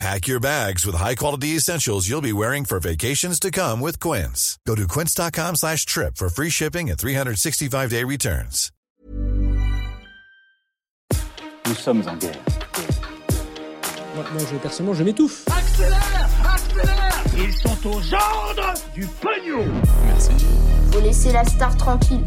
Pack your bags with high-quality essentials you'll be wearing for vacations to come with Quince. Go to quince.com slash trip for free shipping and 365-day returns. Nous sommes en guerre. Moi, moi, je, personnellement, je m'étouffe. Accélère Accélère Ils sont aux ordres du pognon Merci. Faut laisser la star tranquille.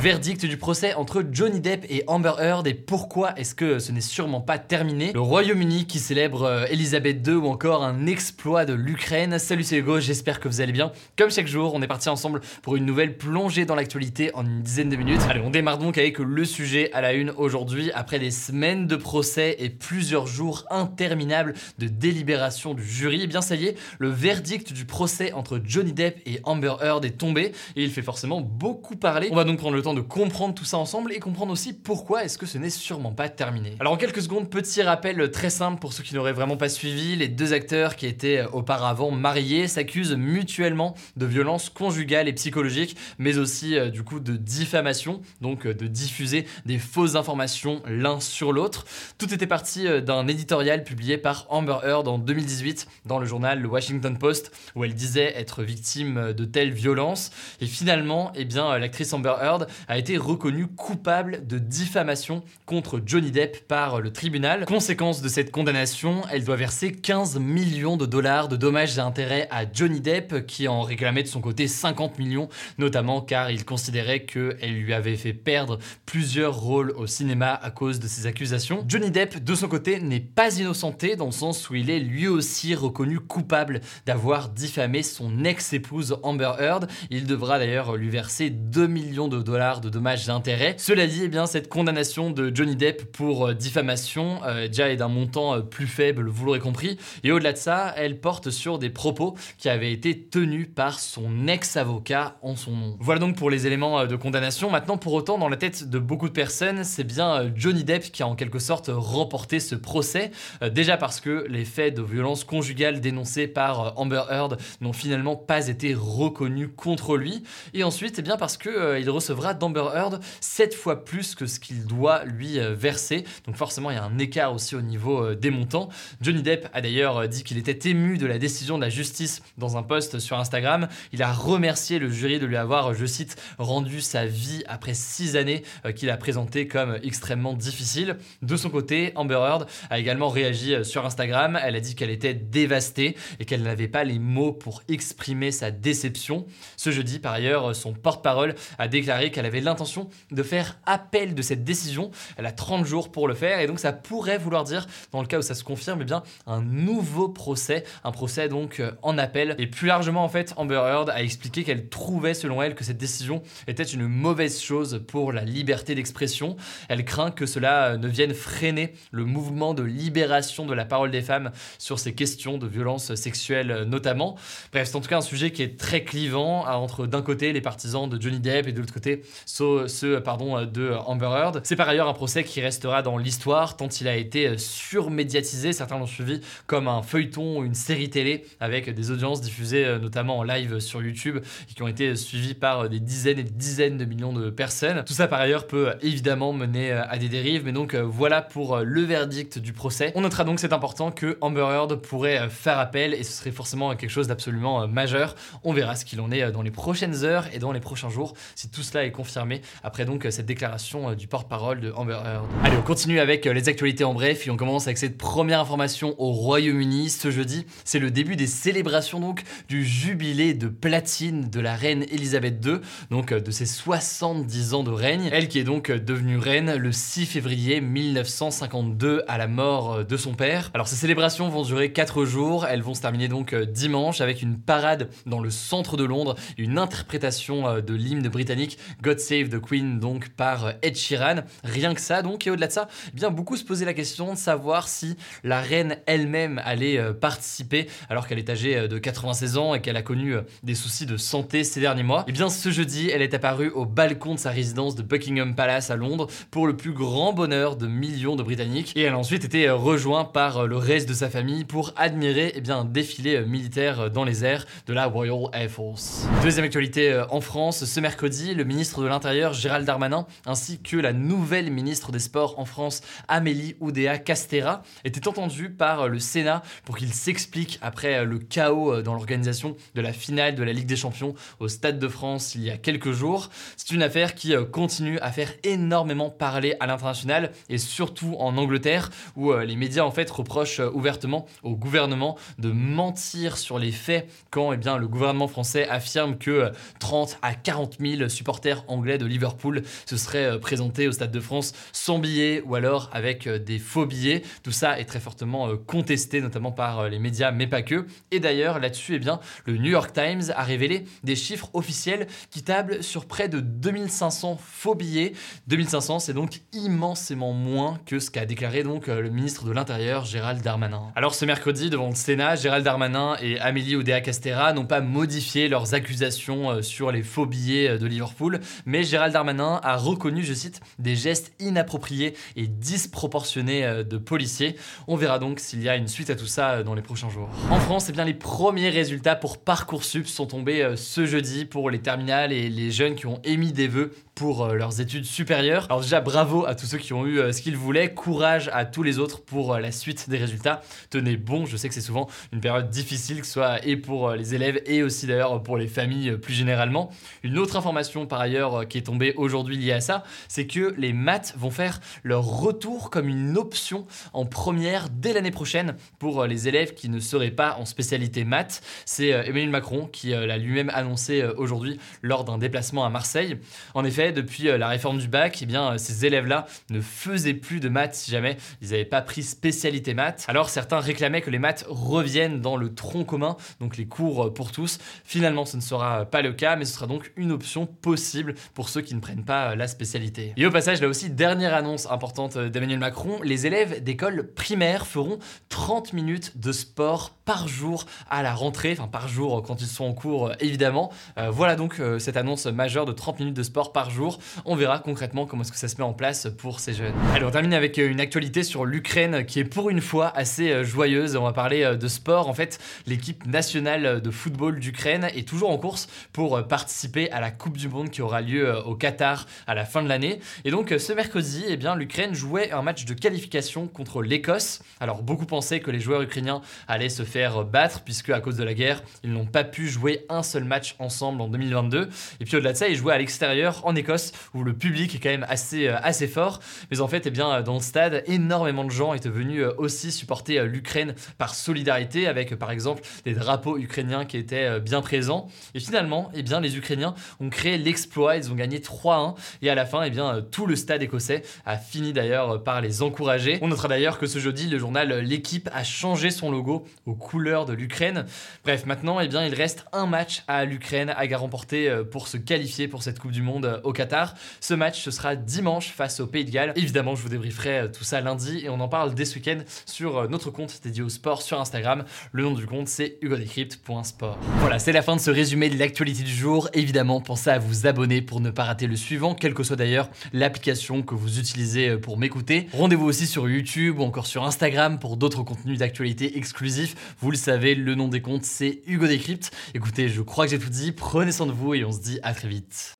Verdict du procès entre Johnny Depp et Amber Heard et pourquoi est-ce que ce n'est sûrement pas terminé? Le Royaume-Uni qui célèbre euh, Elisabeth II ou encore un exploit de l'Ukraine. Salut c'est Hugo, j'espère que vous allez bien. Comme chaque jour, on est parti ensemble pour une nouvelle plongée dans l'actualité en une dizaine de minutes. Allez, on démarre donc avec le sujet à la une aujourd'hui après des semaines de procès et plusieurs jours interminables de délibération du jury. Et bien ça y est, le verdict du procès entre Johnny Depp et Amber Heard est tombé et il fait forcément beaucoup parler. On va donc prendre le temps de comprendre tout ça ensemble et comprendre aussi pourquoi est-ce que ce n'est sûrement pas terminé. Alors en quelques secondes, petit rappel très simple pour ceux qui n'auraient vraiment pas suivi, les deux acteurs qui étaient auparavant mariés s'accusent mutuellement de violences conjugales et psychologiques, mais aussi euh, du coup de diffamation, donc euh, de diffuser des fausses informations l'un sur l'autre. Tout était parti euh, d'un éditorial publié par Amber Heard en 2018 dans le journal Le Washington Post où elle disait être victime de telles violences et finalement, eh bien l'actrice Amber Heard a été reconnue coupable de diffamation contre Johnny Depp par le tribunal. Conséquence de cette condamnation, elle doit verser 15 millions de dollars de dommages et intérêts à Johnny Depp qui en réclamait de son côté 50 millions, notamment car il considérait qu'elle lui avait fait perdre plusieurs rôles au cinéma à cause de ses accusations. Johnny Depp, de son côté, n'est pas innocenté dans le sens où il est lui aussi reconnu coupable d'avoir diffamé son ex-épouse Amber Heard. Il devra d'ailleurs lui verser 2 millions de dollars de dommages et intérêts. Cela dit, eh bien, cette condamnation de Johnny Depp pour euh, diffamation euh, déjà est d'un montant euh, plus faible, vous l'aurez compris. Et au-delà de ça, elle porte sur des propos qui avaient été tenus par son ex-avocat en son nom. Voilà donc pour les éléments de condamnation. Maintenant, pour autant, dans la tête de beaucoup de personnes, c'est bien Johnny Depp qui a en quelque sorte remporté ce procès. déjà parce que les faits de violence conjugale dénoncés par Amber Heard n'ont finalement pas été reconnus contre lui. Et ensuite, eh bien parce que il recevra d'Amber Heard 7 fois plus que ce qu'il doit lui euh, verser. Donc forcément, il y a un écart aussi au niveau euh, des montants. Johnny Depp a d'ailleurs euh, dit qu'il était ému de la décision de la justice dans un post sur Instagram. Il a remercié le jury de lui avoir, je cite, rendu sa vie après 6 années qu'il a présenté comme extrêmement difficile. De son côté, Amber Heard a également réagi sur Instagram. Elle a dit qu'elle était dévastée et qu'elle n'avait pas les mots pour exprimer sa déception. Ce jeudi, par ailleurs, son porte-parole a déclaré qu'elle avait l'intention de faire appel de cette décision. Elle a 30 jours pour le faire et donc ça pourrait vouloir dire, dans le cas où ça se confirme, eh bien un nouveau procès, un procès donc euh, en appel. Et plus largement en fait, Amber Heard a expliqué qu'elle trouvait selon elle que cette décision était une mauvaise chose pour la liberté d'expression. Elle craint que cela euh, ne vienne freiner le mouvement de libération de la parole des femmes sur ces questions de violence sexuelle euh, notamment. Bref, c'est en tout cas un sujet qui est très clivant entre d'un côté les partisans de Johnny Depp et de l'autre côté ceux, pardon, de Amber Heard. C'est par ailleurs un procès qui restera dans l'histoire tant il a été surmédiatisé. Certains l'ont suivi comme un feuilleton ou une série télé avec des audiences diffusées euh, notamment en live sur YouTube et qui ont été suivies par des dizaines et des dizaines de millions de personnes. Tout ça par ailleurs peut évidemment mener euh, à des dérives, mais donc euh, voilà pour le verdict du procès. On notera donc c'est important que Amber Heard pourrait faire appel et ce serait forcément quelque chose d'absolument majeur. On verra ce qu'il en est dans les prochaines heures et dans les prochains jours si tout cela est confirmé après donc cette déclaration euh, du porte-parole de Amber Heard. Allez, on continue avec euh, les actualités en bref et on commence avec cette première information au Royaume-Uni. Ce jeudi, c'est le début des célébrations donc du jubilé de platine de la reine Elisabeth II, donc euh, de ses 70 ans de règne. Elle qui est donc devenue reine le 6 février 1952 à la mort de son père. Alors ces célébrations vont durer 4 jours, elles vont se terminer donc dimanche avec une parade dans le centre de Londres, une interprétation de l'hymne britannique God God Save the Queen donc par Ed Sheeran. Rien que ça donc et au-delà de ça, eh bien beaucoup se posaient la question de savoir si la reine elle-même allait euh, participer alors qu'elle est âgée euh, de 96 ans et qu'elle a connu euh, des soucis de santé ces derniers mois. Et eh bien ce jeudi, elle est apparue au balcon de sa résidence de Buckingham Palace à Londres pour le plus grand bonheur de millions de Britanniques et elle a ensuite été rejointe par le reste de sa famille pour admirer eh bien, un défilé militaire dans les airs de la Royal Air Force. Deuxième actualité en France, ce mercredi, le ministre de l'Intérieur Gérald Darmanin ainsi que la nouvelle ministre des Sports en France Amélie Oudéa Castera étaient entendus par le Sénat pour qu'il s'explique après le chaos dans l'organisation de la finale de la Ligue des Champions au Stade de France il y a quelques jours. C'est une affaire qui continue à faire énormément parler à l'international et surtout en Angleterre où les médias en fait reprochent ouvertement au gouvernement de mentir sur les faits quand eh bien, le gouvernement français affirme que 30 à 40 000 supporters anglais de Liverpool se seraient présentés au Stade de France sans billets ou alors avec des faux billets. Tout ça est très fortement euh, contesté, notamment par euh, les médias, mais pas que. Et d'ailleurs, là-dessus, eh bien, le New York Times a révélé des chiffres officiels qui tablent sur près de 2500 faux billets. 2500, c'est donc immensément moins que ce qu'a déclaré donc euh, le ministre de l'Intérieur, Gérald Darmanin. Alors ce mercredi, devant le Sénat, Gérald Darmanin et Amélie Oudéa-Castera n'ont pas modifié leurs accusations sur les faux billets de Liverpool, mais Gérald Darmanin a reconnu, je cite, des gestes inappropriés et disproportionnés de policiers. On verra donc s'il y a une suite à tout ça euh, dans les prochains jours. En France, eh les premiers résultats pour Parcoursup sont tombés euh, ce jeudi pour les terminales et les jeunes qui ont émis des vœux pour euh, leurs études supérieures. Alors déjà bravo à tous ceux qui ont eu ce qu'ils voulaient, courage à tous les autres pour la suite des résultats. Tenez bon, je sais que c'est souvent une période difficile, que ce soit et pour les élèves et aussi d'ailleurs pour les familles plus généralement. Une autre information par ailleurs qui est tombée aujourd'hui liée à ça, c'est que les maths vont faire leur retour comme une option en première dès l'année prochaine pour euh, les élèves qui ne seraient pas en spécialité maths. C'est euh, Emmanuel Macron qui euh, l'a lui-même annoncé aujourd'hui lors d'un déplacement à Marseille. En effet, depuis la réforme du bac, eh bien, ces élèves-là ne faisaient plus de maths si jamais ils n'avaient pas pris spécialité maths. Alors certains réclamaient que les maths reviennent dans le tronc commun, donc les cours pour tous. Finalement, ce ne sera pas le cas, mais ce sera donc une option possible pour ceux qui ne prennent pas la spécialité. Et au passage, là aussi, dernière annonce importante d'Emmanuel Macron, les élèves d'école primaire feront 30 minutes de sport par jour à la rentrée, enfin par jour quand ils sont en cours évidemment. Euh, voilà donc euh, cette annonce majeure de 30 minutes de sport par jour. On verra concrètement comment est-ce que ça se met en place pour ces jeunes. Allez, on termine avec euh, une actualité sur l'Ukraine qui est pour une fois assez joyeuse. On va parler de sport. En fait, l'équipe nationale de football d'Ukraine est toujours en course pour participer à la Coupe du Monde qui aura lieu au Qatar à la fin de l'année. Et donc ce mercredi, eh bien l'Ukraine jouait un match de qualification contre l'Écosse. Alors beaucoup pensaient que les joueurs ukrainiens allaient se faire battre puisque à cause de la guerre, ils n'ont pas pu jouer un seul match ensemble en 2022. Et puis au-delà de ça, ils jouaient à l'extérieur en Écosse où le public est quand même assez euh, assez fort. Mais en fait, eh bien dans le stade, énormément de gens étaient venus euh, aussi supporter euh, l'Ukraine par solidarité avec par exemple des drapeaux ukrainiens qui étaient bien présents. Et finalement, eh bien les Ukrainiens ont créé l'exploit, ils ont gagné 3-1 et à la fin, eh bien tout le stade écossais a fini d'ailleurs par les encourager. On notera d'ailleurs que ce jeudi, le journal L'équipe a changé son logo aux couleurs de l'Ukraine. Bref, maintenant, eh bien, il reste un match à l'Ukraine à remporter euh, pour se qualifier pour cette Coupe du Monde euh, au Qatar. Ce match, ce sera dimanche face au Pays de Galles. Évidemment, je vous débrieferai euh, tout ça lundi et on en parle dès ce week-end sur notre compte dédié au sport sur Instagram. Le nom du compte, c'est hugodecrypt.sport. Voilà, c'est la fin de ce résumé de l'actualité du jour. Évidemment, pensez à vous abonner pour ne pas rater le suivant, quelle que soit d'ailleurs l'application que vous utilisez pour m'écouter. Rendez-vous aussi sur YouTube ou encore sur Instagram pour d'autres contenus d'actualité exclusifs. Vous le savez, le nom des comptes, c'est Hugo Décrypte. Écoutez, je crois que j'ai tout dit. Prenez soin de vous et on se dit à très vite.